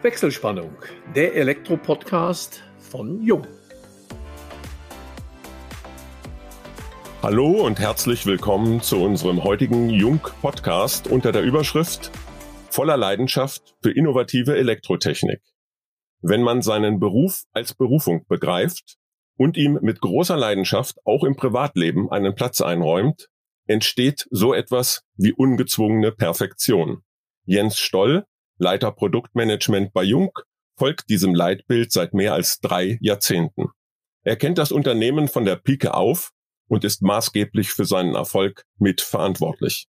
Wechselspannung, der Elektro-Podcast von Jung. Hallo und herzlich willkommen zu unserem heutigen Jung-Podcast unter der Überschrift Voller Leidenschaft für innovative Elektrotechnik. Wenn man seinen Beruf als Berufung begreift und ihm mit großer Leidenschaft auch im Privatleben einen Platz einräumt, entsteht so etwas wie ungezwungene Perfektion. Jens Stoll Leiter Produktmanagement bei Jung, folgt diesem Leitbild seit mehr als drei Jahrzehnten. Er kennt das Unternehmen von der Pike auf und ist maßgeblich für seinen Erfolg mitverantwortlich.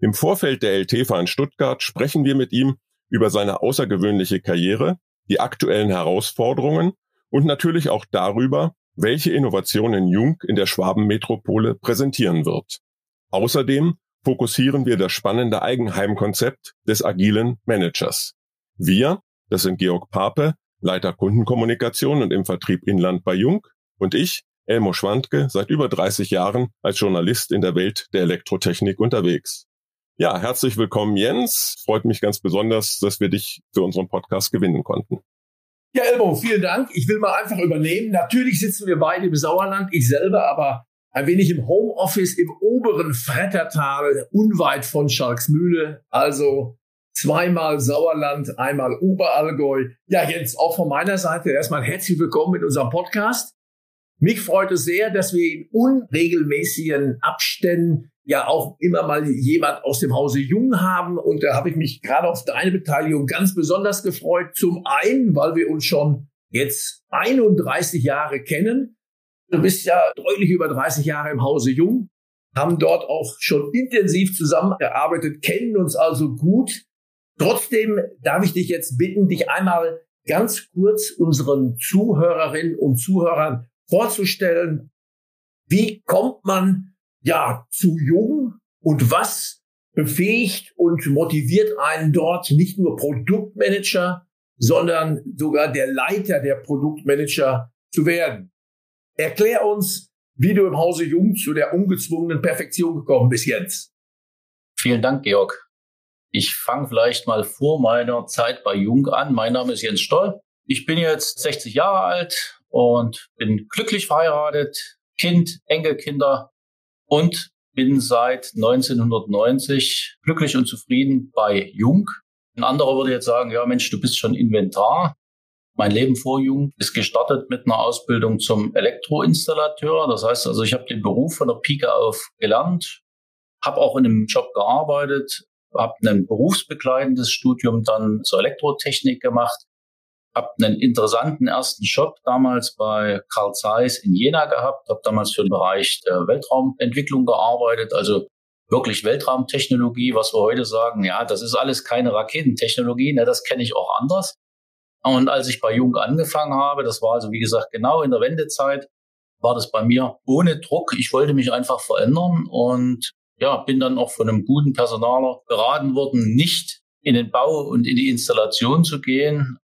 Im Vorfeld der LTFA in Stuttgart sprechen wir mit ihm über seine außergewöhnliche Karriere, die aktuellen Herausforderungen und natürlich auch darüber, welche Innovationen Jung in der Schwabenmetropole präsentieren wird. Außerdem fokussieren wir das spannende Eigenheimkonzept des agilen Managers. Wir, das sind Georg Pape, Leiter Kundenkommunikation und im Vertrieb Inland bei Jung und ich, Elmo Schwandke, seit über 30 Jahren als Journalist in der Welt der Elektrotechnik unterwegs. Ja, herzlich willkommen Jens. Freut mich ganz besonders, dass wir dich für unseren Podcast gewinnen konnten. Ja, Elmo, vielen Dank. Ich will mal einfach übernehmen. Natürlich sitzen wir beide im Sauerland, ich selber, aber ein wenig im Homeoffice im oberen Frettertal, unweit von Schalksmühle. Also zweimal Sauerland, einmal Oberallgäu. Ja, Jens, auch von meiner Seite erstmal herzlich willkommen in unserem Podcast. Mich freut es sehr, dass wir in unregelmäßigen Abständen ja auch immer mal jemand aus dem Hause Jung haben. Und da habe ich mich gerade auf deine Beteiligung ganz besonders gefreut. Zum einen, weil wir uns schon jetzt 31 Jahre kennen. Du bist ja deutlich über 30 Jahre im Hause Jung, haben dort auch schon intensiv zusammengearbeitet, kennen uns also gut. Trotzdem darf ich dich jetzt bitten, dich einmal ganz kurz unseren Zuhörerinnen und Zuhörern vorzustellen. Wie kommt man ja zu Jung und was befähigt und motiviert einen dort nicht nur Produktmanager, sondern sogar der Leiter der Produktmanager zu werden? Erklär uns, wie du im Hause Jung zu der ungezwungenen Perfektion gekommen bist, Jens. Vielen Dank, Georg. Ich fange vielleicht mal vor meiner Zeit bei Jung an. Mein Name ist Jens Stoll. Ich bin jetzt 60 Jahre alt und bin glücklich verheiratet, Kind, Enkelkinder und bin seit 1990 glücklich und zufrieden bei Jung. Ein anderer würde jetzt sagen, ja Mensch, du bist schon Inventar. Mein Leben vor Jung ist gestartet mit einer Ausbildung zum Elektroinstallateur. Das heißt also, ich habe den Beruf von der Pike auf gelernt, habe auch in einem Job gearbeitet, habe ein berufsbegleitendes Studium dann zur Elektrotechnik gemacht, habe einen interessanten ersten Job damals bei Carl Zeiss in Jena gehabt, habe damals für den Bereich der Weltraumentwicklung gearbeitet, also wirklich Weltraumtechnologie, was wir heute sagen, ja, das ist alles keine Raketentechnologie, ne, das kenne ich auch anders. Und als ich bei Jung angefangen habe, das war also wie gesagt genau in der Wendezeit, war das bei mir ohne Druck. Ich wollte mich einfach verändern und ja, bin dann auch von einem guten Personaler beraten worden, nicht in den Bau und in die Installation zu gehen.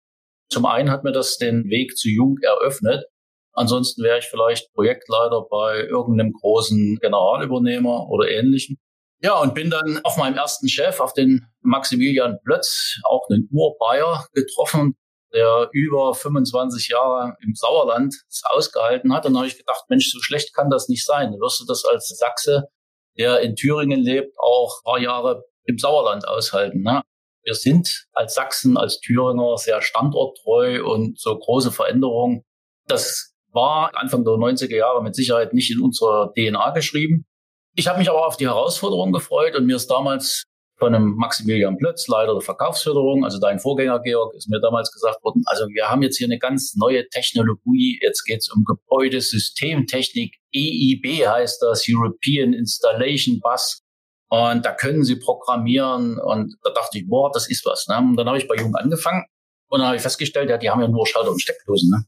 Zum einen hat mir das den Weg zu Jung eröffnet. Ansonsten wäre ich vielleicht Projektleiter bei irgendeinem großen Generalübernehmer oder ähnlichem. Ja, und bin dann auf meinem ersten Chef, auf den Maximilian Plötz, auch einen Urbayer getroffen, der über 25 Jahre im Sauerland ausgehalten hat. Und dann habe ich gedacht, Mensch, so schlecht kann das nicht sein. Du wirst du das als Sachse, der in Thüringen lebt, auch ein paar Jahre im Sauerland aushalten. Ne? Wir sind als Sachsen, als Thüringer sehr standorttreu und so große Veränderungen. Das war Anfang der 90er Jahre mit Sicherheit nicht in unserer DNA geschrieben. Ich habe mich aber auf die Herausforderung gefreut und mir ist damals von einem Maximilian Plötz, Leiter der Verkaufsförderung, also dein Vorgänger Georg, ist mir damals gesagt worden, also wir haben jetzt hier eine ganz neue Technologie, jetzt geht es um Gebäudesystemtechnik, EIB heißt das, European Installation Bus. Und da können Sie programmieren. Und da dachte ich, boah, das ist was. Ne? Und dann habe ich bei Jung angefangen und dann habe ich festgestellt, ja, die haben ja nur Schalter und Steckdosen. Ne?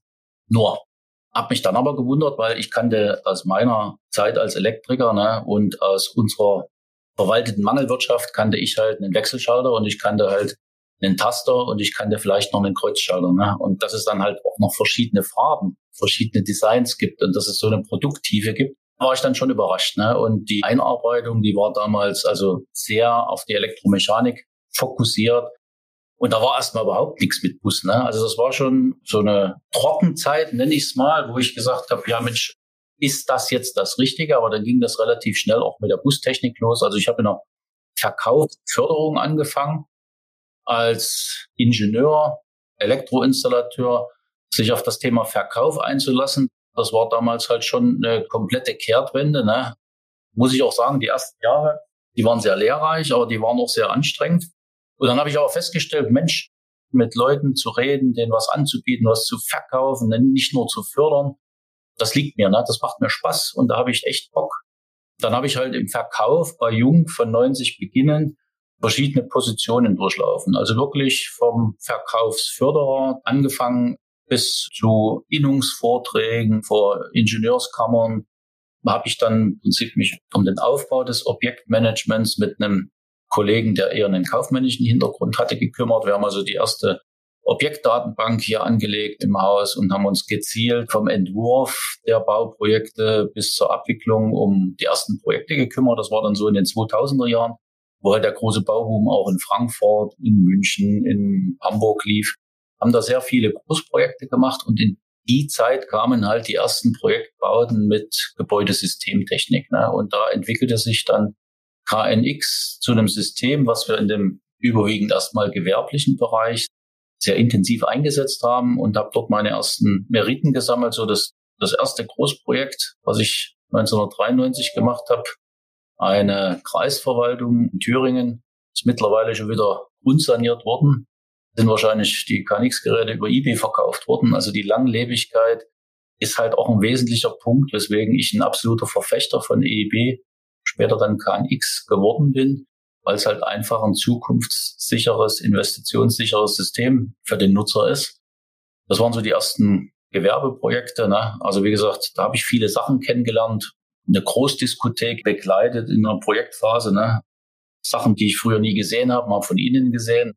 Nur. Hab mich dann aber gewundert, weil ich kannte aus meiner Zeit als Elektriker ne, und aus unserer verwalteten Mangelwirtschaft kannte ich halt einen Wechselschalter und ich kannte halt einen Taster und ich kannte vielleicht noch einen Kreuzschalter. Ne? Und dass es dann halt auch noch verschiedene Farben, verschiedene Designs gibt und dass es so eine Produkttiefe gibt, war ich dann schon überrascht. Ne? Und die Einarbeitung, die war damals also sehr auf die Elektromechanik fokussiert. Und da war erstmal überhaupt nichts mit Bus. Ne? Also das war schon so eine Trockenzeit, nenne ich es mal, wo ich gesagt habe, ja Mensch, ist das jetzt das Richtige? Aber dann ging das relativ schnell auch mit der Bustechnik los. Also ich habe in der Verkaufsförderung angefangen als Ingenieur, Elektroinstallateur, sich auf das Thema Verkauf einzulassen. Das war damals halt schon eine komplette Kehrtwende. Ne? Muss ich auch sagen, die ersten Jahre, die waren sehr lehrreich, aber die waren auch sehr anstrengend. Und dann habe ich aber festgestellt, Mensch, mit Leuten zu reden, denen was anzubieten, was zu verkaufen, nicht nur zu fördern, das liegt mir, ne? das macht mir Spaß und da habe ich echt Bock. Dann habe ich halt im Verkauf bei Jung von 90 beginnen verschiedene Positionen durchlaufen. Also wirklich vom Verkaufsförderer angefangen bis zu Innungsvorträgen vor Ingenieurskammern, habe ich dann im Prinzip mich um den Aufbau des Objektmanagements mit einem Kollegen, der eher einen kaufmännischen Hintergrund hatte, gekümmert. Wir haben also die erste Objektdatenbank hier angelegt im Haus und haben uns gezielt vom Entwurf der Bauprojekte bis zur Abwicklung um die ersten Projekte gekümmert. Das war dann so in den 2000er Jahren, wo halt der große Bauboom auch in Frankfurt, in München, in Hamburg lief. Haben da sehr viele Großprojekte gemacht und in die Zeit kamen halt die ersten Projektbauten mit Gebäudesystemtechnik. Ne? Und da entwickelte sich dann KNX zu einem System, was wir in dem überwiegend erstmal gewerblichen Bereich sehr intensiv eingesetzt haben und habe dort meine ersten Meriten gesammelt. So das, das erste Großprojekt, was ich 1993 gemacht habe, eine Kreisverwaltung in Thüringen, ist mittlerweile schon wieder unsaniert worden. Sind wahrscheinlich die KNX-Geräte über eBay verkauft worden. Also die Langlebigkeit ist halt auch ein wesentlicher Punkt, weswegen ich ein absoluter Verfechter von EEB, später dann KNX geworden bin weil es halt einfach ein zukunftssicheres, investitionssicheres System für den Nutzer ist. Das waren so die ersten Gewerbeprojekte. Ne? Also wie gesagt, da habe ich viele Sachen kennengelernt, eine Großdiskothek begleitet in einer Projektphase. Ne? Sachen, die ich früher nie gesehen habe, mal von Ihnen gesehen.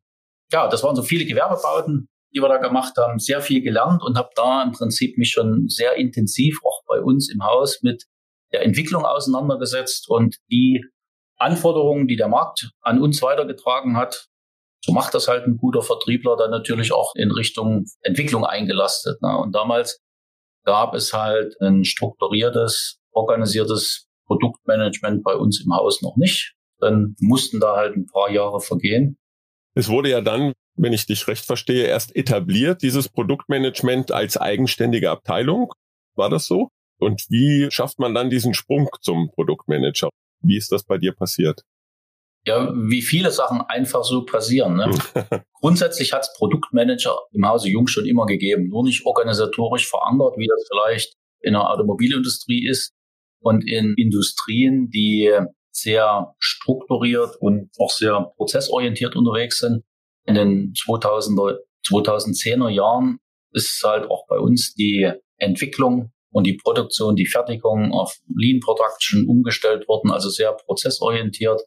Ja, das waren so viele Gewerbebauten, die wir da gemacht haben, sehr viel gelernt und habe da im Prinzip mich schon sehr intensiv auch bei uns im Haus mit der Entwicklung auseinandergesetzt und die Anforderungen, die der Markt an uns weitergetragen hat, so macht das halt ein guter Vertriebler dann natürlich auch in Richtung Entwicklung eingelastet. Ne? Und damals gab es halt ein strukturiertes, organisiertes Produktmanagement bei uns im Haus noch nicht. Dann mussten da halt ein paar Jahre vergehen. Es wurde ja dann, wenn ich dich recht verstehe, erst etabliert, dieses Produktmanagement als eigenständige Abteilung. War das so? Und wie schafft man dann diesen Sprung zum Produktmanager? Wie ist das bei dir passiert? Ja, wie viele Sachen einfach so passieren. Ne? Grundsätzlich hat es Produktmanager im Hause Jung schon immer gegeben, nur nicht organisatorisch verankert, wie das vielleicht in der Automobilindustrie ist und in Industrien, die sehr strukturiert und auch sehr prozessorientiert unterwegs sind. In den 2000er, 2010er Jahren ist halt auch bei uns die Entwicklung und die Produktion, die Fertigung auf Lean Production umgestellt worden, also sehr prozessorientiert.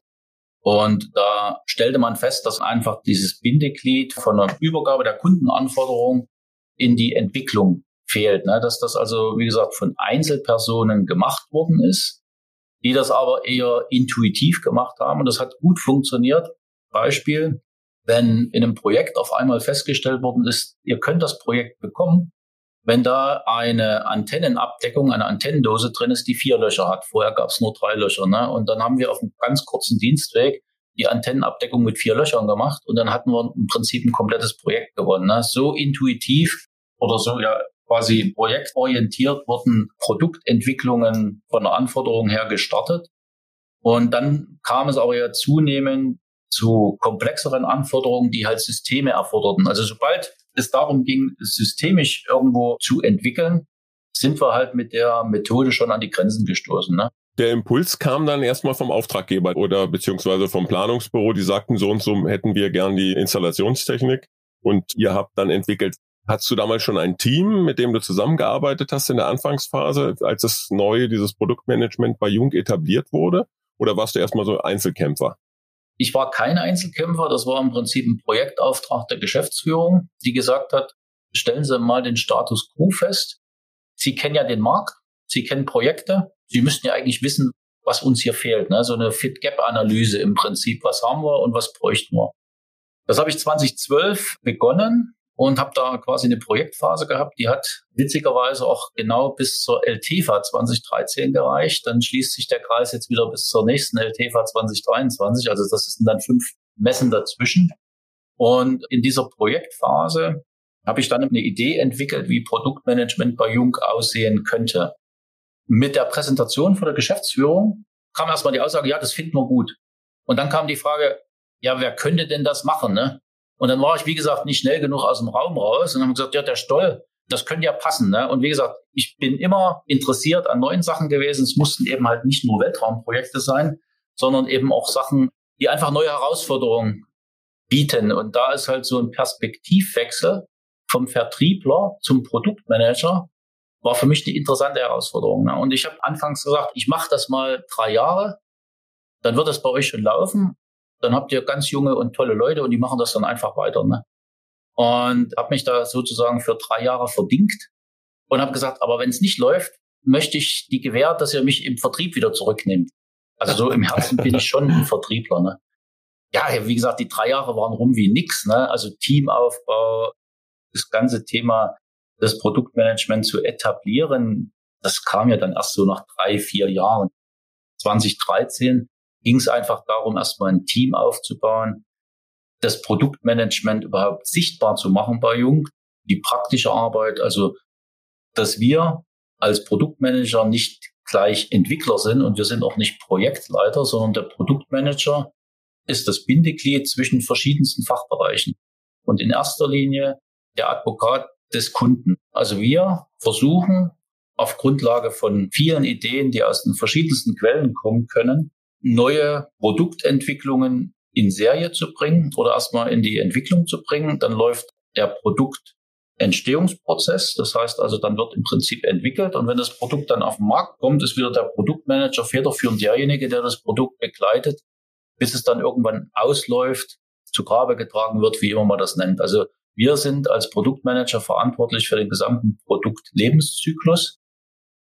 Und da stellte man fest, dass einfach dieses Bindeglied von der Übergabe der Kundenanforderung in die Entwicklung fehlt. Ne? Dass das also, wie gesagt, von Einzelpersonen gemacht worden ist, die das aber eher intuitiv gemacht haben. Und das hat gut funktioniert. Beispiel, wenn in einem Projekt auf einmal festgestellt worden ist, ihr könnt das Projekt bekommen, wenn da eine Antennenabdeckung, eine Antennendose drin ist, die vier Löcher hat. Vorher gab es nur drei Löcher. Ne? Und dann haben wir auf einem ganz kurzen Dienstweg die Antennenabdeckung mit vier Löchern gemacht und dann hatten wir im Prinzip ein komplettes Projekt gewonnen. Ne? So intuitiv oder so ja quasi projektorientiert wurden Produktentwicklungen von der Anforderung her gestartet. Und dann kam es aber ja zunehmend zu komplexeren Anforderungen, die halt Systeme erforderten. Also sobald es darum ging, systemisch irgendwo zu entwickeln, sind wir halt mit der Methode schon an die Grenzen gestoßen. Ne? Der Impuls kam dann erstmal vom Auftraggeber oder beziehungsweise vom Planungsbüro, die sagten, so und so hätten wir gern die Installationstechnik und ihr habt dann entwickelt. Hattest du damals schon ein Team, mit dem du zusammengearbeitet hast in der Anfangsphase, als das neue, dieses Produktmanagement bei Jung etabliert wurde? Oder warst du erstmal so Einzelkämpfer? Ich war kein Einzelkämpfer, das war im Prinzip ein Projektauftrag der Geschäftsführung, die gesagt hat, stellen Sie mal den Status quo fest. Sie kennen ja den Markt, Sie kennen Projekte, Sie müssten ja eigentlich wissen, was uns hier fehlt. Ne? So eine Fit-Gap-Analyse im Prinzip, was haben wir und was bräuchten wir. Das habe ich 2012 begonnen und habe da quasi eine Projektphase gehabt, die hat witzigerweise auch genau bis zur LTFA 2013 gereicht. Dann schließt sich der Kreis jetzt wieder bis zur nächsten LTFA 2023. Also das sind dann fünf Messen dazwischen. Und in dieser Projektphase habe ich dann eine Idee entwickelt, wie Produktmanagement bei Jung aussehen könnte. Mit der Präsentation von der Geschäftsführung kam erstmal die Aussage, ja, das finden wir gut. Und dann kam die Frage, ja, wer könnte denn das machen? Ne? Und dann war ich, wie gesagt, nicht schnell genug aus dem Raum raus und haben gesagt, ja, der Stoll, das könnte ja passen. Ne? Und wie gesagt, ich bin immer interessiert an neuen Sachen gewesen. Es mussten eben halt nicht nur Weltraumprojekte sein, sondern eben auch Sachen, die einfach neue Herausforderungen bieten. Und da ist halt so ein Perspektivwechsel vom Vertriebler zum Produktmanager war für mich eine interessante Herausforderung. Ne? Und ich habe anfangs gesagt, ich mache das mal drei Jahre, dann wird das bei euch schon laufen. Dann habt ihr ganz junge und tolle Leute und die machen das dann einfach weiter. Ne? Und habe mich da sozusagen für drei Jahre verdingt und habe gesagt, aber wenn es nicht läuft, möchte ich die Gewähr, dass ihr mich im Vertrieb wieder zurücknimmt. Also so im Herzen bin ich schon ein Vertriebler. Ne? Ja, wie gesagt, die drei Jahre waren rum wie nix. Ne? Also Teamaufbau, das ganze Thema das Produktmanagement zu etablieren, das kam ja dann erst so nach drei, vier Jahren. 2013 ging es einfach darum, erstmal ein Team aufzubauen, das Produktmanagement überhaupt sichtbar zu machen bei Jung, die praktische Arbeit, also dass wir als Produktmanager nicht gleich Entwickler sind und wir sind auch nicht Projektleiter, sondern der Produktmanager ist das Bindeglied zwischen verschiedensten Fachbereichen. Und in erster Linie der Advokat des Kunden. Also wir versuchen auf Grundlage von vielen Ideen, die aus den verschiedensten Quellen kommen können, neue Produktentwicklungen in Serie zu bringen oder erstmal in die Entwicklung zu bringen. Dann läuft der Produktentstehungsprozess. Das heißt also, dann wird im Prinzip entwickelt und wenn das Produkt dann auf den Markt kommt, ist wieder der Produktmanager federführend derjenige, der das Produkt begleitet, bis es dann irgendwann ausläuft, zu Grabe getragen wird, wie immer man das nennt. Also wir sind als Produktmanager verantwortlich für den gesamten Produktlebenszyklus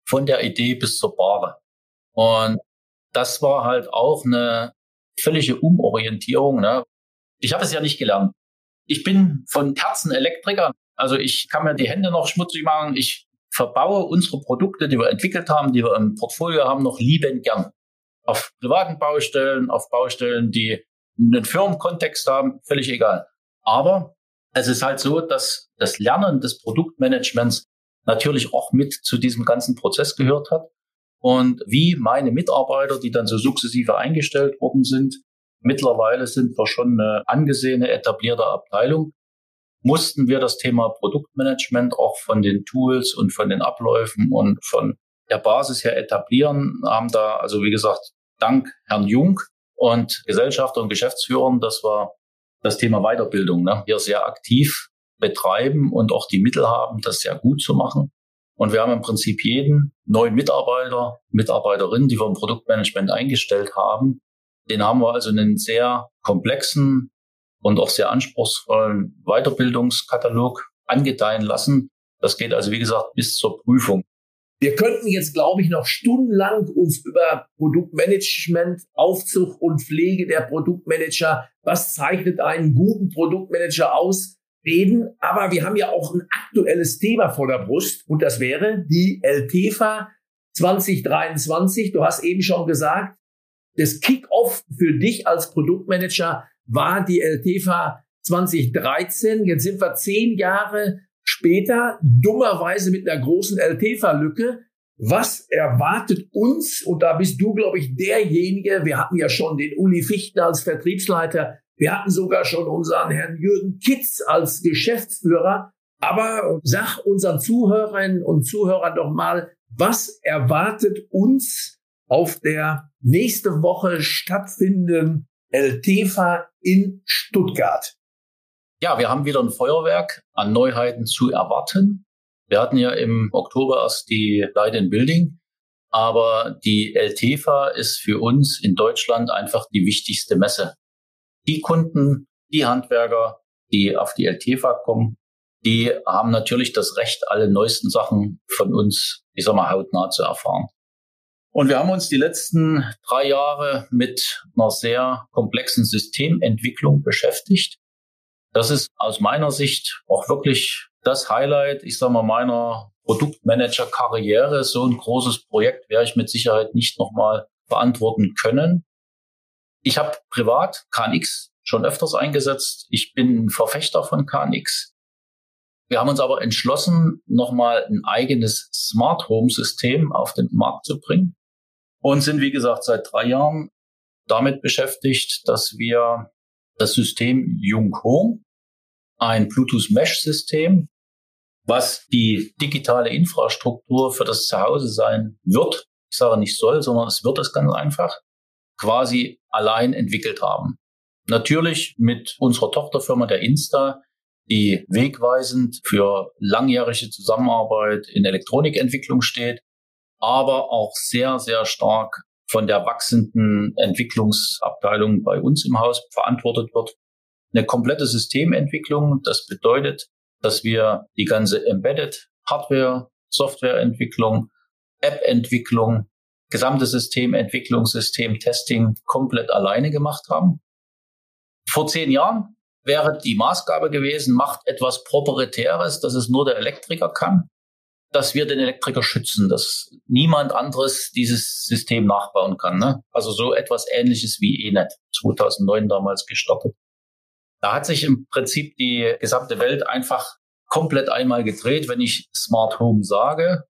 von der Idee bis zur Ware. Und das war halt auch eine völlige Umorientierung. Ne? Ich habe es ja nicht gelernt. Ich bin von Herzen Elektriker. Also ich kann mir die Hände noch schmutzig machen. Ich verbaue unsere Produkte, die wir entwickelt haben, die wir im Portfolio haben, noch liebend gern. Auf privaten Baustellen, auf Baustellen, die einen Firmenkontext haben, völlig egal. Aber es ist halt so, dass das Lernen des Produktmanagements natürlich auch mit zu diesem ganzen Prozess gehört hat. Und wie meine Mitarbeiter, die dann so sukzessive eingestellt worden sind, mittlerweile sind wir schon eine angesehene, etablierte Abteilung, mussten wir das Thema Produktmanagement auch von den Tools und von den Abläufen und von der Basis her etablieren, haben da, also wie gesagt, dank Herrn Jung und Gesellschafter und Geschäftsführern, das war das Thema Weiterbildung ne, hier sehr aktiv betreiben und auch die Mittel haben, das sehr gut zu machen. Und wir haben im Prinzip jeden neuen Mitarbeiter, Mitarbeiterin, die wir im Produktmanagement eingestellt haben, den haben wir also einen sehr komplexen und auch sehr anspruchsvollen Weiterbildungskatalog angedeihen lassen. Das geht also, wie gesagt, bis zur Prüfung. Wir könnten jetzt, glaube ich, noch stundenlang uns über Produktmanagement, Aufzug und Pflege der Produktmanager, was zeichnet einen guten Produktmanager aus, reden. Aber wir haben ja auch ein aktuelles Thema vor der Brust und das wäre die LTFA 2023. Du hast eben schon gesagt, das Kick-off für dich als Produktmanager war die LTFA 2013. Jetzt sind wir zehn Jahre später dummerweise mit einer großen LTFA-Lücke. Was erwartet uns? Und da bist du, glaube ich, derjenige. Wir hatten ja schon den Uli Fichtner als Vertriebsleiter. Wir hatten sogar schon unseren Herrn Jürgen Kitz als Geschäftsführer. Aber sag unseren Zuhörerinnen und Zuhörern doch mal, was erwartet uns auf der nächste Woche stattfindenden LTFA in Stuttgart? Ja, wir haben wieder ein Feuerwerk an Neuheiten zu erwarten. Wir hatten ja im Oktober erst die Light in Building, aber die LTFA ist für uns in Deutschland einfach die wichtigste Messe. Die Kunden, die Handwerker, die auf die LTFA kommen, die haben natürlich das Recht, alle neuesten Sachen von uns, ich sag mal, hautnah zu erfahren. Und wir haben uns die letzten drei Jahre mit einer sehr komplexen Systementwicklung beschäftigt Das ist aus meiner Sicht auch wirklich das Highlight, ich sage mal, meiner Produktmanager-Karriere. So ein großes Projekt werde ich mit Sicherheit nicht nochmal beantworten können. Ich habe privat KNX schon öfters eingesetzt. Ich bin Verfechter von KNX. Wir haben uns aber entschlossen, nochmal ein eigenes Smart Home System auf den Markt zu bringen und sind, wie gesagt, seit drei Jahren damit beschäftigt, dass wir das System Jung Home, ein Bluetooth Mesh System, was die digitale Infrastruktur für das Zuhause sein wird. Ich sage nicht soll, sondern es wird es ganz einfach quasi allein entwickelt haben. Natürlich mit unserer Tochterfirma der Insta, die wegweisend für langjährige Zusammenarbeit in Elektronikentwicklung steht, aber auch sehr, sehr stark von der wachsenden Entwicklungsabteilung bei uns im Haus verantwortet wird. Eine komplette Systementwicklung, das bedeutet, dass wir die ganze Embedded Hardware, Softwareentwicklung, App-Entwicklung, gesamte Systementwicklung, Systemtesting komplett alleine gemacht haben. Vor zehn Jahren wäre die Maßgabe gewesen, macht etwas Proprietäres, dass es nur der Elektriker kann, dass wir den Elektriker schützen, dass niemand anderes dieses System nachbauen kann. Ne? Also so etwas Ähnliches wie ENET, 2009 damals gestartet. Da hat sich im Prinzip die gesamte Welt einfach komplett einmal gedreht. Wenn ich Smart Home sage,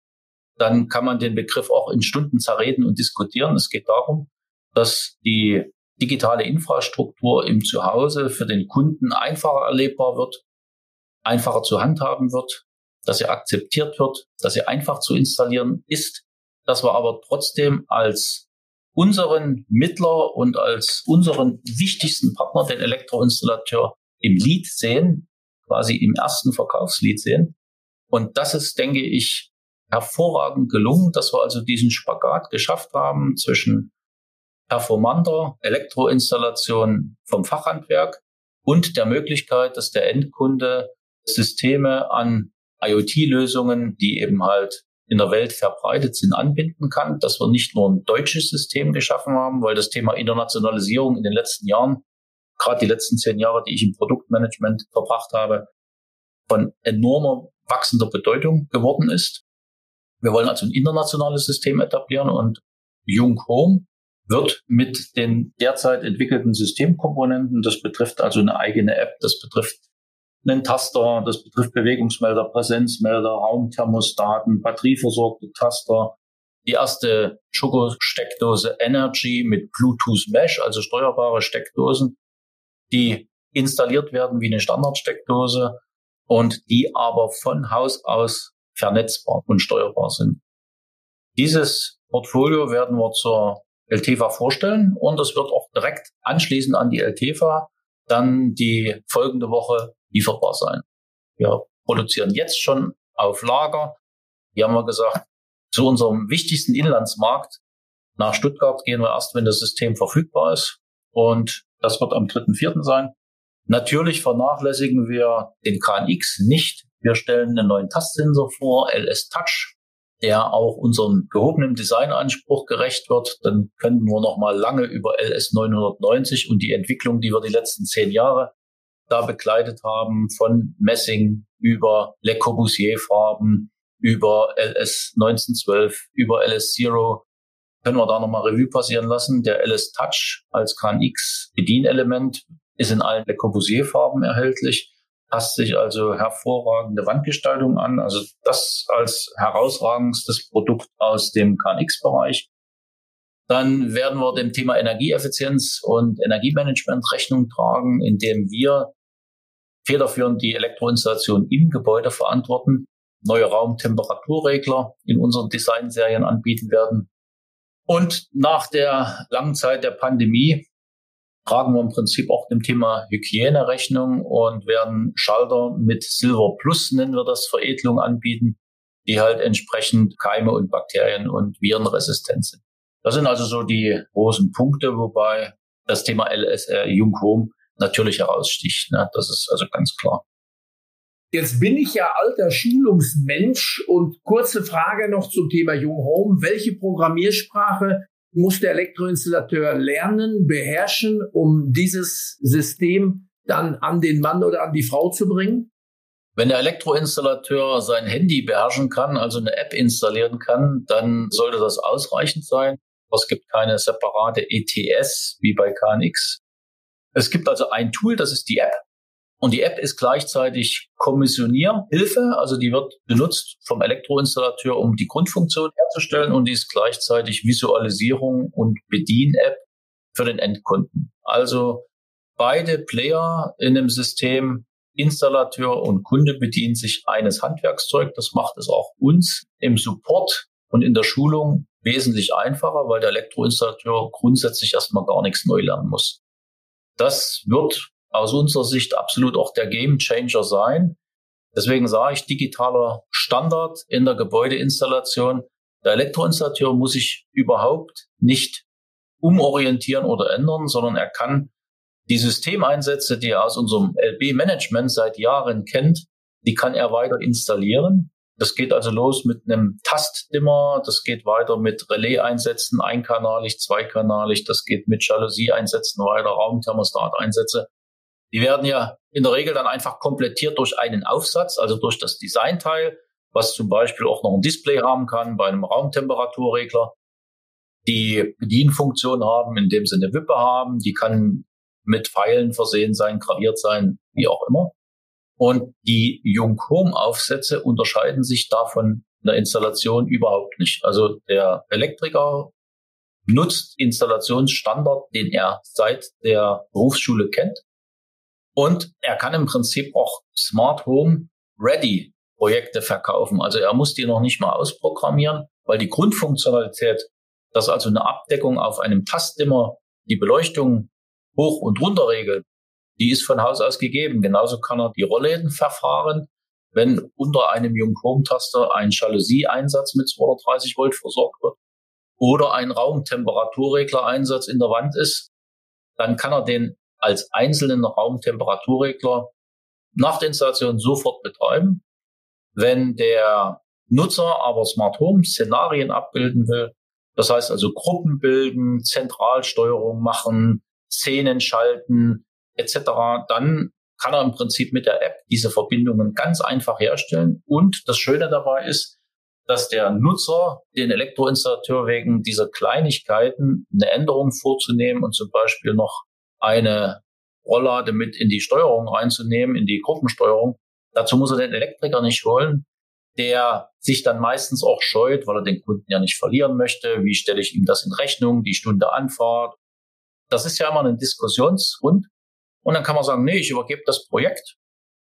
dann kann man den Begriff auch in Stunden zerreden und diskutieren. Es geht darum, dass die digitale Infrastruktur im Zuhause für den Kunden einfacher erlebbar wird, einfacher zu handhaben wird, dass sie akzeptiert wird, dass sie einfach zu installieren ist, dass wir aber trotzdem als unseren Mittler und als unseren wichtigsten Partner, den Elektroinstallateur, im Lead sehen, quasi im ersten Verkaufslied sehen. Und das ist, denke ich, hervorragend gelungen, dass wir also diesen Spagat geschafft haben zwischen performanter Elektroinstallation vom Fachhandwerk und der Möglichkeit, dass der Endkunde Systeme an IoT-Lösungen, die eben halt in der Welt verbreitet sind, anbinden kann, dass wir nicht nur ein deutsches System geschaffen haben, weil das Thema Internationalisierung in den letzten Jahren, gerade die letzten zehn Jahre, die ich im Produktmanagement verbracht habe, von enormer wachsender Bedeutung geworden ist. Wir wollen also ein internationales System etablieren und Jung Home wird mit den derzeit entwickelten Systemkomponenten, das betrifft also eine eigene App, das betrifft einen Taster, das betrifft Bewegungsmelder, Präsenzmelder, Raumthermostaten, batterieversorgte Taster, die erste Schoko-Steckdose Energy mit Bluetooth Mesh, also steuerbare Steckdosen, die installiert werden wie eine Standardsteckdose und die aber von Haus aus vernetzbar und steuerbar sind. Dieses Portfolio werden wir zur LTFA vorstellen und es wird auch direkt anschließend an die LTFA dann die folgende Woche lieferbar sein. Wir produzieren jetzt schon auf Lager. Hier haben wir gesagt, zu unserem wichtigsten Inlandsmarkt nach Stuttgart gehen wir erst, wenn das System verfügbar ist. Und das wird am 3.4. sein. Natürlich vernachlässigen wir den KNX nicht. Wir stellen einen neuen Tastsensor vor, LS Touch, der auch unserem gehobenen Designanspruch gerecht wird. Dann können wir noch mal lange über LS 990 und die Entwicklung, die wir die letzten zehn Jahre da begleitet haben, von Messing über Le Corbusier Farben, über LS 1912, über LS Zero, können wir da nochmal Revue passieren lassen. Der LS Touch als KNX Bedienelement ist in allen Le Corbusier Farben erhältlich, passt sich also hervorragende Wandgestaltung an. Also das als herausragendstes Produkt aus dem KNX Bereich. Dann werden wir dem Thema Energieeffizienz und Energiemanagement Rechnung tragen, indem wir federführend die Elektroinstallation im Gebäude verantworten, neue Raumtemperaturregler in unseren Designserien anbieten werden. Und nach der langen Zeit der Pandemie tragen wir im Prinzip auch dem Thema Hygiene Rechnung und werden Schalter mit Silver Plus, nennen wir das, Veredelung anbieten, die halt entsprechend Keime und Bakterien und Viren resistent sind. Das sind also so die großen Punkte, wobei das Thema LSR Jung Home natürlich heraussticht. Ne? Das ist also ganz klar. Jetzt bin ich ja alter Schulungsmensch und kurze Frage noch zum Thema Jung Home. Welche Programmiersprache muss der Elektroinstallateur lernen, beherrschen, um dieses System dann an den Mann oder an die Frau zu bringen? Wenn der Elektroinstallateur sein Handy beherrschen kann, also eine App installieren kann, dann sollte das ausreichend sein. Es gibt keine separate ETS wie bei KNX. Es gibt also ein Tool, das ist die App. Und die App ist gleichzeitig Kommissionierhilfe, also die wird benutzt vom Elektroinstallateur, um die Grundfunktion herzustellen und die ist gleichzeitig Visualisierung und Bedien-App für den Endkunden. Also beide Player in dem System, Installateur und Kunde bedienen sich eines Handwerkszeug. Das macht es auch uns im Support und in der Schulung wesentlich einfacher, weil der Elektroinstallateur grundsätzlich erstmal gar nichts neu lernen muss. Das wird aus unserer Sicht absolut auch der Game Changer sein. Deswegen sage ich digitaler Standard in der Gebäudeinstallation. Der Elektroinstallateur muss sich überhaupt nicht umorientieren oder ändern, sondern er kann die Systemeinsätze, die er aus unserem LB-Management seit Jahren kennt, die kann er weiter installieren. Das geht also los mit einem Tastdimmer, das geht weiter mit Relais-Einsätzen, einkanalig, zweikanalig, das geht mit Jalousie-Einsätzen weiter, Raumthermostat-Einsätze. Die werden ja in der Regel dann einfach komplettiert durch einen Aufsatz, also durch das Designteil, was zum Beispiel auch noch ein Display haben kann bei einem Raumtemperaturregler die Bedienfunktion haben, indem sie eine Wippe haben. Die kann mit Pfeilen versehen sein, graviert sein, wie auch immer. Und die Jung Home Aufsätze unterscheiden sich davon in der Installation überhaupt nicht. Also der Elektriker nutzt Installationsstandard, den er seit der Berufsschule kennt. Und er kann im Prinzip auch Smart Home Ready Projekte verkaufen. Also er muss die noch nicht mal ausprogrammieren, weil die Grundfunktionalität dass also eine Abdeckung auf einem Tastdimmer die Beleuchtung hoch und runter regelt, die ist von Haus aus gegeben. Genauso kann er die Rollläden verfahren, wenn unter einem Jung-Home-Taster ein Jalousie-Einsatz mit 230 Volt versorgt wird oder ein Raumtemperaturregler-Einsatz in der Wand ist, dann kann er den als einzelnen Raumtemperaturregler nach der Installation sofort betreiben. Wenn der Nutzer aber Smart Home Szenarien abbilden will, das heißt also Gruppen bilden, Zentralsteuerung machen, Szenen schalten etc. Dann kann er im Prinzip mit der App diese Verbindungen ganz einfach herstellen. Und das Schöne dabei ist, dass der Nutzer den Elektroinstallateur wegen dieser Kleinigkeiten eine Änderung vorzunehmen und zum Beispiel noch eine Rolllade mit in die Steuerung reinzunehmen, in die Gruppensteuerung. Dazu muss er den Elektriker nicht holen, der sich dann meistens auch scheut, weil er den Kunden ja nicht verlieren möchte. Wie stelle ich ihm das in Rechnung? Die Stunde Anfahrt. Das ist ja immer ein Diskussionsgrund. Und dann kann man sagen, nee, ich übergebe das Projekt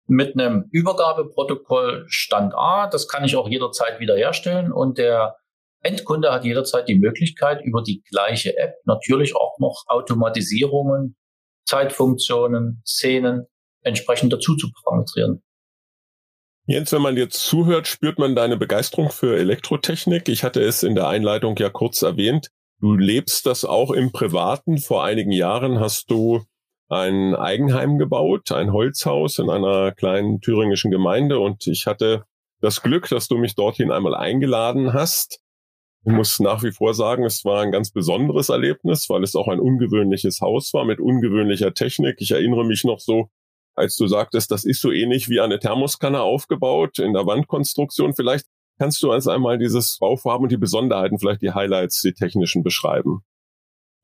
mit einem Übergabeprotokoll Stand A. Das kann ich auch jederzeit wiederherstellen. Und der Endkunde hat jederzeit die Möglichkeit, über die gleiche App natürlich auch noch Automatisierungen, Zeitfunktionen, Szenen entsprechend dazu zu parametrieren. Jens, wenn man jetzt zuhört, spürt man deine Begeisterung für Elektrotechnik. Ich hatte es in der Einleitung ja kurz erwähnt. Du lebst das auch im Privaten. Vor einigen Jahren hast du ein Eigenheim gebaut, ein Holzhaus in einer kleinen thüringischen Gemeinde und ich hatte das Glück, dass du mich dorthin einmal eingeladen hast. Ich muss nach wie vor sagen, es war ein ganz besonderes Erlebnis, weil es auch ein ungewöhnliches Haus war mit ungewöhnlicher Technik. Ich erinnere mich noch so als du sagtest, das ist so ähnlich wie eine Thermoskanne aufgebaut in der Wandkonstruktion. Vielleicht kannst du uns einmal dieses Bauvorhaben und die Besonderheiten, vielleicht die Highlights, die technischen beschreiben.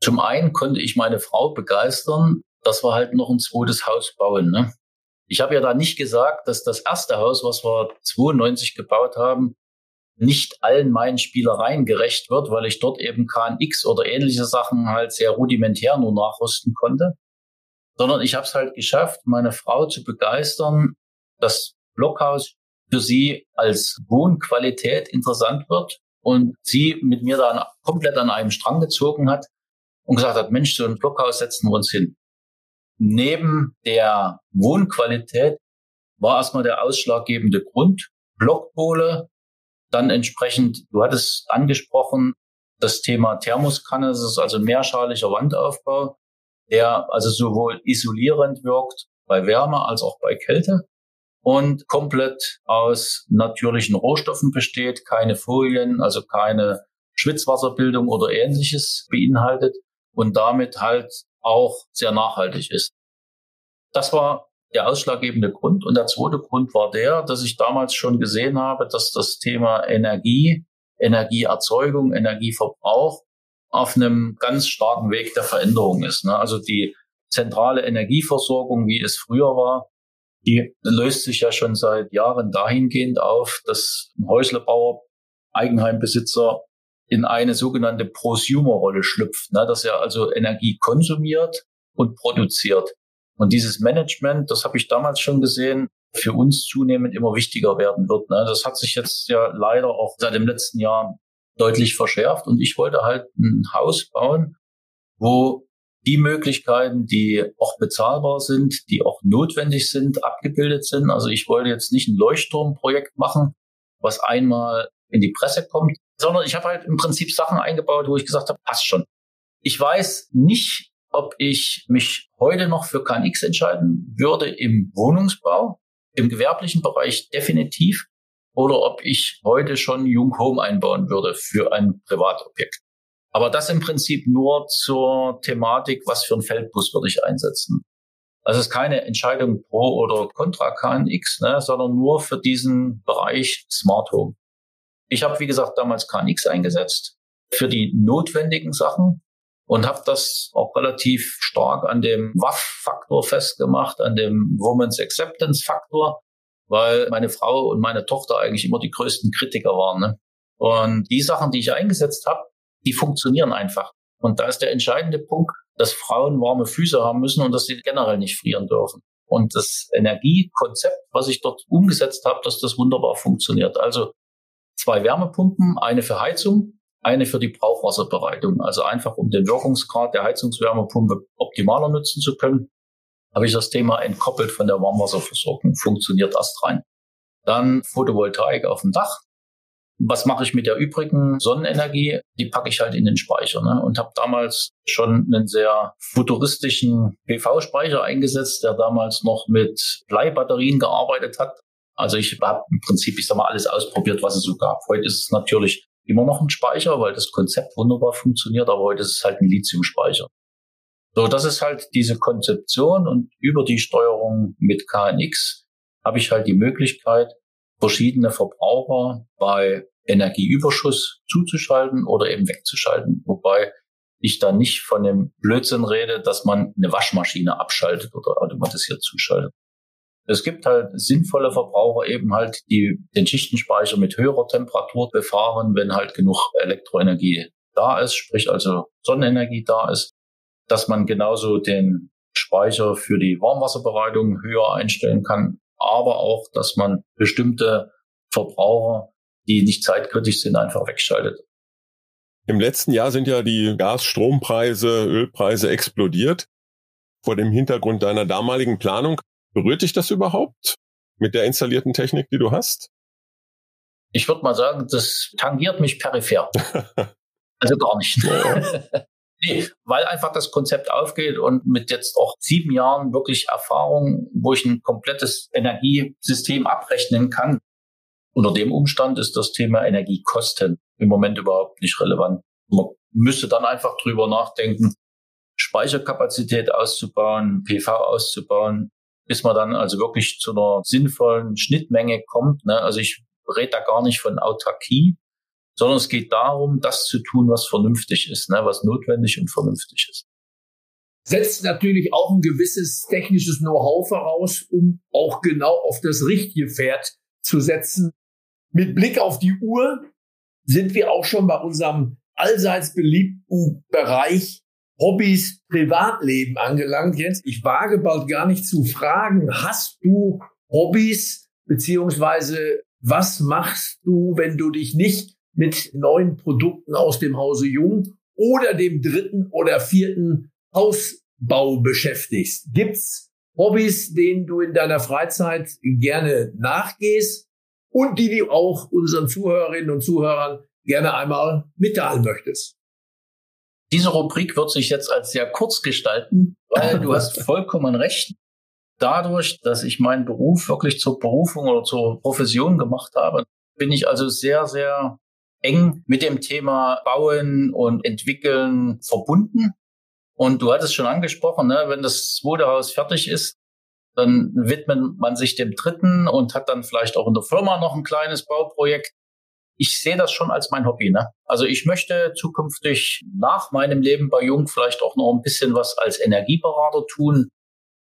Zum einen konnte ich meine Frau begeistern, dass wir halt noch ein zweites Haus bauen. Ne? Ich habe ja da nicht gesagt, dass das erste Haus, was wir 92 gebaut haben, nicht allen meinen Spielereien gerecht wird, weil ich dort eben KNX oder ähnliche Sachen halt sehr rudimentär nur nachrüsten konnte sondern ich habe es halt geschafft, meine Frau zu begeistern, dass Blockhaus für sie als Wohnqualität interessant wird und sie mit mir dann komplett an einem Strang gezogen hat und gesagt hat, Mensch, so ein Blockhaus setzen wir uns hin. Neben der Wohnqualität war erstmal der ausschlaggebende Grund Blockpole, dann entsprechend, du hattest angesprochen, das Thema Thermoskanne, das ist also mehrschaliger Wandaufbau der also sowohl isolierend wirkt bei Wärme als auch bei Kälte und komplett aus natürlichen Rohstoffen besteht, keine Folien, also keine Schwitzwasserbildung oder ähnliches beinhaltet und damit halt auch sehr nachhaltig ist. Das war der ausschlaggebende Grund. Und der zweite Grund war der, dass ich damals schon gesehen habe, dass das Thema Energie, Energieerzeugung, Energieverbrauch auf einem ganz starken Weg der Veränderung ist. Ne? Also die zentrale Energieversorgung, wie es früher war, die löst sich ja schon seit Jahren dahingehend auf, dass ein Häuslebauer, Eigenheimbesitzer in eine sogenannte Prosumer-Rolle schlüpft, ne? dass er also Energie konsumiert und produziert. Und dieses Management, das habe ich damals schon gesehen, für uns zunehmend immer wichtiger werden wird. Ne? Das hat sich jetzt ja leider auch seit dem letzten Jahr deutlich verschärft. Und ich wollte halt ein Haus bauen, wo die Möglichkeiten, die auch bezahlbar sind, die auch notwendig sind, abgebildet sind. Also ich wollte jetzt nicht ein Leuchtturmprojekt machen, was einmal in die Presse kommt, sondern ich habe halt im Prinzip Sachen eingebaut, wo ich gesagt habe, passt schon. Ich weiß nicht, ob ich mich heute noch für KNX entscheiden würde im Wohnungsbau, im gewerblichen Bereich definitiv, oder ob ich heute schon Jung Home einbauen würde für ein Privatobjekt. Aber das im Prinzip nur zur Thematik, was für ein Feldbus würde ich einsetzen. Also es ist keine Entscheidung pro oder contra KNX, ne, sondern nur für diesen Bereich Smart Home. Ich habe, wie gesagt, damals KNX eingesetzt für die notwendigen Sachen und habe das auch relativ stark an dem WAF-Faktor festgemacht, an dem Woman's Acceptance-Faktor, weil meine Frau und meine Tochter eigentlich immer die größten Kritiker waren. Ne? Und die Sachen, die ich eingesetzt habe, die funktionieren einfach. Und da ist der entscheidende Punkt, dass Frauen warme Füße haben müssen und dass sie generell nicht frieren dürfen. Und das Energiekonzept, was ich dort umgesetzt habe, dass das wunderbar funktioniert. Also zwei Wärmepumpen, eine für Heizung, eine für die Brauchwasserbereitung. Also einfach, um den Wirkungsgrad der Heizungswärmepumpe optimaler nutzen zu können, habe ich das Thema entkoppelt von der Warmwasserversorgung. Funktioniert erst rein. Dann Photovoltaik auf dem Dach. Was mache ich mit der übrigen Sonnenenergie? Die packe ich halt in den Speicher ne? und habe damals schon einen sehr futuristischen PV-Speicher eingesetzt, der damals noch mit Bleibatterien gearbeitet hat. Also ich habe im Prinzip, ich sag mal, alles ausprobiert, was es so gab. Heute ist es natürlich immer noch ein Speicher, weil das Konzept wunderbar funktioniert, aber heute ist es halt ein Lithiumspeicher. So, das ist halt diese Konzeption und über die Steuerung mit KNX habe ich halt die Möglichkeit, verschiedene Verbraucher bei Energieüberschuss zuzuschalten oder eben wegzuschalten. Wobei ich da nicht von dem Blödsinn rede, dass man eine Waschmaschine abschaltet oder automatisiert zuschaltet. Es gibt halt sinnvolle Verbraucher eben halt, die den Schichtenspeicher mit höherer Temperatur befahren, wenn halt genug Elektroenergie da ist, sprich also Sonnenenergie da ist, dass man genauso den Speicher für die Warmwasserbereitung höher einstellen kann, aber auch, dass man bestimmte Verbraucher, die nicht zeitkritisch sind, einfach wegschaltet. Im letzten Jahr sind ja die Gas-, Strompreise, Ölpreise explodiert. Vor dem Hintergrund deiner damaligen Planung, berührt dich das überhaupt mit der installierten Technik, die du hast? Ich würde mal sagen, das tangiert mich peripher. also gar nicht. Nee, weil einfach das Konzept aufgeht und mit jetzt auch sieben Jahren wirklich Erfahrung, wo ich ein komplettes Energiesystem abrechnen kann. Unter dem Umstand ist das Thema Energiekosten im Moment überhaupt nicht relevant. Man müsste dann einfach drüber nachdenken, Speicherkapazität auszubauen, PV auszubauen, bis man dann also wirklich zu einer sinnvollen Schnittmenge kommt. Ne? Also ich rede da gar nicht von Autarkie, sondern es geht darum, das zu tun, was vernünftig ist, ne, was notwendig und vernünftig ist. Setzt natürlich auch ein gewisses technisches Know-how voraus, um auch genau auf das richtige Pferd zu setzen. Mit Blick auf die Uhr sind wir auch schon bei unserem allseits beliebten Bereich Hobbys, Privatleben angelangt. Jens, ich wage bald gar nicht zu fragen, hast du Hobbys, beziehungsweise was machst du, wenn du dich nicht mit neuen Produkten aus dem Hause Jung oder dem dritten oder vierten Hausbau beschäftigst. Gibt's Hobbys, denen du in deiner Freizeit gerne nachgehst und die du auch unseren Zuhörerinnen und Zuhörern gerne einmal mitteilen möchtest? Diese Rubrik wird sich jetzt als sehr kurz gestalten, weil du hast vollkommen recht. Dadurch, dass ich meinen Beruf wirklich zur Berufung oder zur Profession gemacht habe, bin ich also sehr, sehr eng mit dem Thema Bauen und Entwickeln verbunden. Und du hattest schon angesprochen, ne, wenn das zweite Haus fertig ist, dann widmet man sich dem dritten und hat dann vielleicht auch in der Firma noch ein kleines Bauprojekt. Ich sehe das schon als mein Hobby. Ne? Also ich möchte zukünftig nach meinem Leben bei Jung vielleicht auch noch ein bisschen was als Energieberater tun,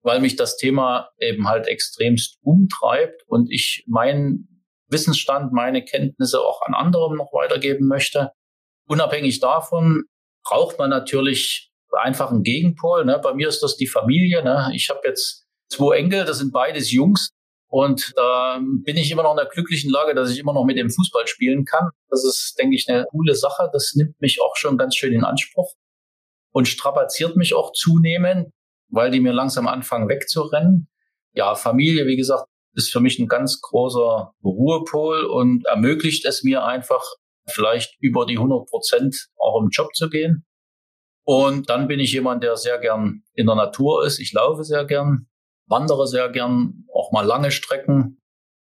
weil mich das Thema eben halt extremst umtreibt und ich meinen Wissensstand, meine Kenntnisse auch an anderen noch weitergeben möchte. Unabhängig davon braucht man natürlich einfach einen Gegenpol. Ne? Bei mir ist das die Familie. Ne? Ich habe jetzt zwei Enkel, das sind beides Jungs. Und da bin ich immer noch in der glücklichen Lage, dass ich immer noch mit dem Fußball spielen kann. Das ist, denke ich, eine coole Sache. Das nimmt mich auch schon ganz schön in Anspruch und strapaziert mich auch zunehmend, weil die mir langsam anfangen wegzurennen. Ja, Familie, wie gesagt, ist für mich ein ganz großer Ruhepol und ermöglicht es mir einfach, vielleicht über die 100 Prozent auch im Job zu gehen. Und dann bin ich jemand, der sehr gern in der Natur ist. Ich laufe sehr gern, wandere sehr gern, auch mal lange Strecken.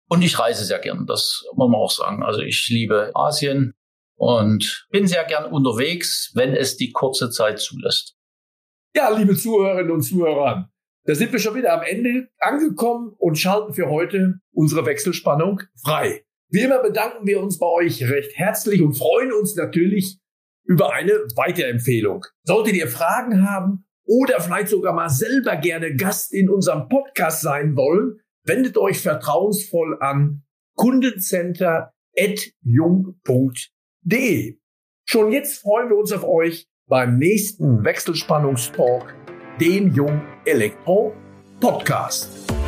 Und ich reise sehr gern, das muss man auch sagen. Also ich liebe Asien und bin sehr gern unterwegs, wenn es die kurze Zeit zulässt. Ja, liebe Zuhörerinnen und Zuhörer, da sind wir schon wieder am Ende angekommen und schalten für heute unsere Wechselspannung frei. Wie immer bedanken wir uns bei euch recht herzlich und freuen uns natürlich über eine Weiterempfehlung. Solltet ihr Fragen haben oder vielleicht sogar mal selber gerne Gast in unserem Podcast sein wollen, wendet euch vertrauensvoll an kundencenter.jung.de. Schon jetzt freuen wir uns auf euch beim nächsten Wechselspannungstalk, dem Jung Elektro Podcast.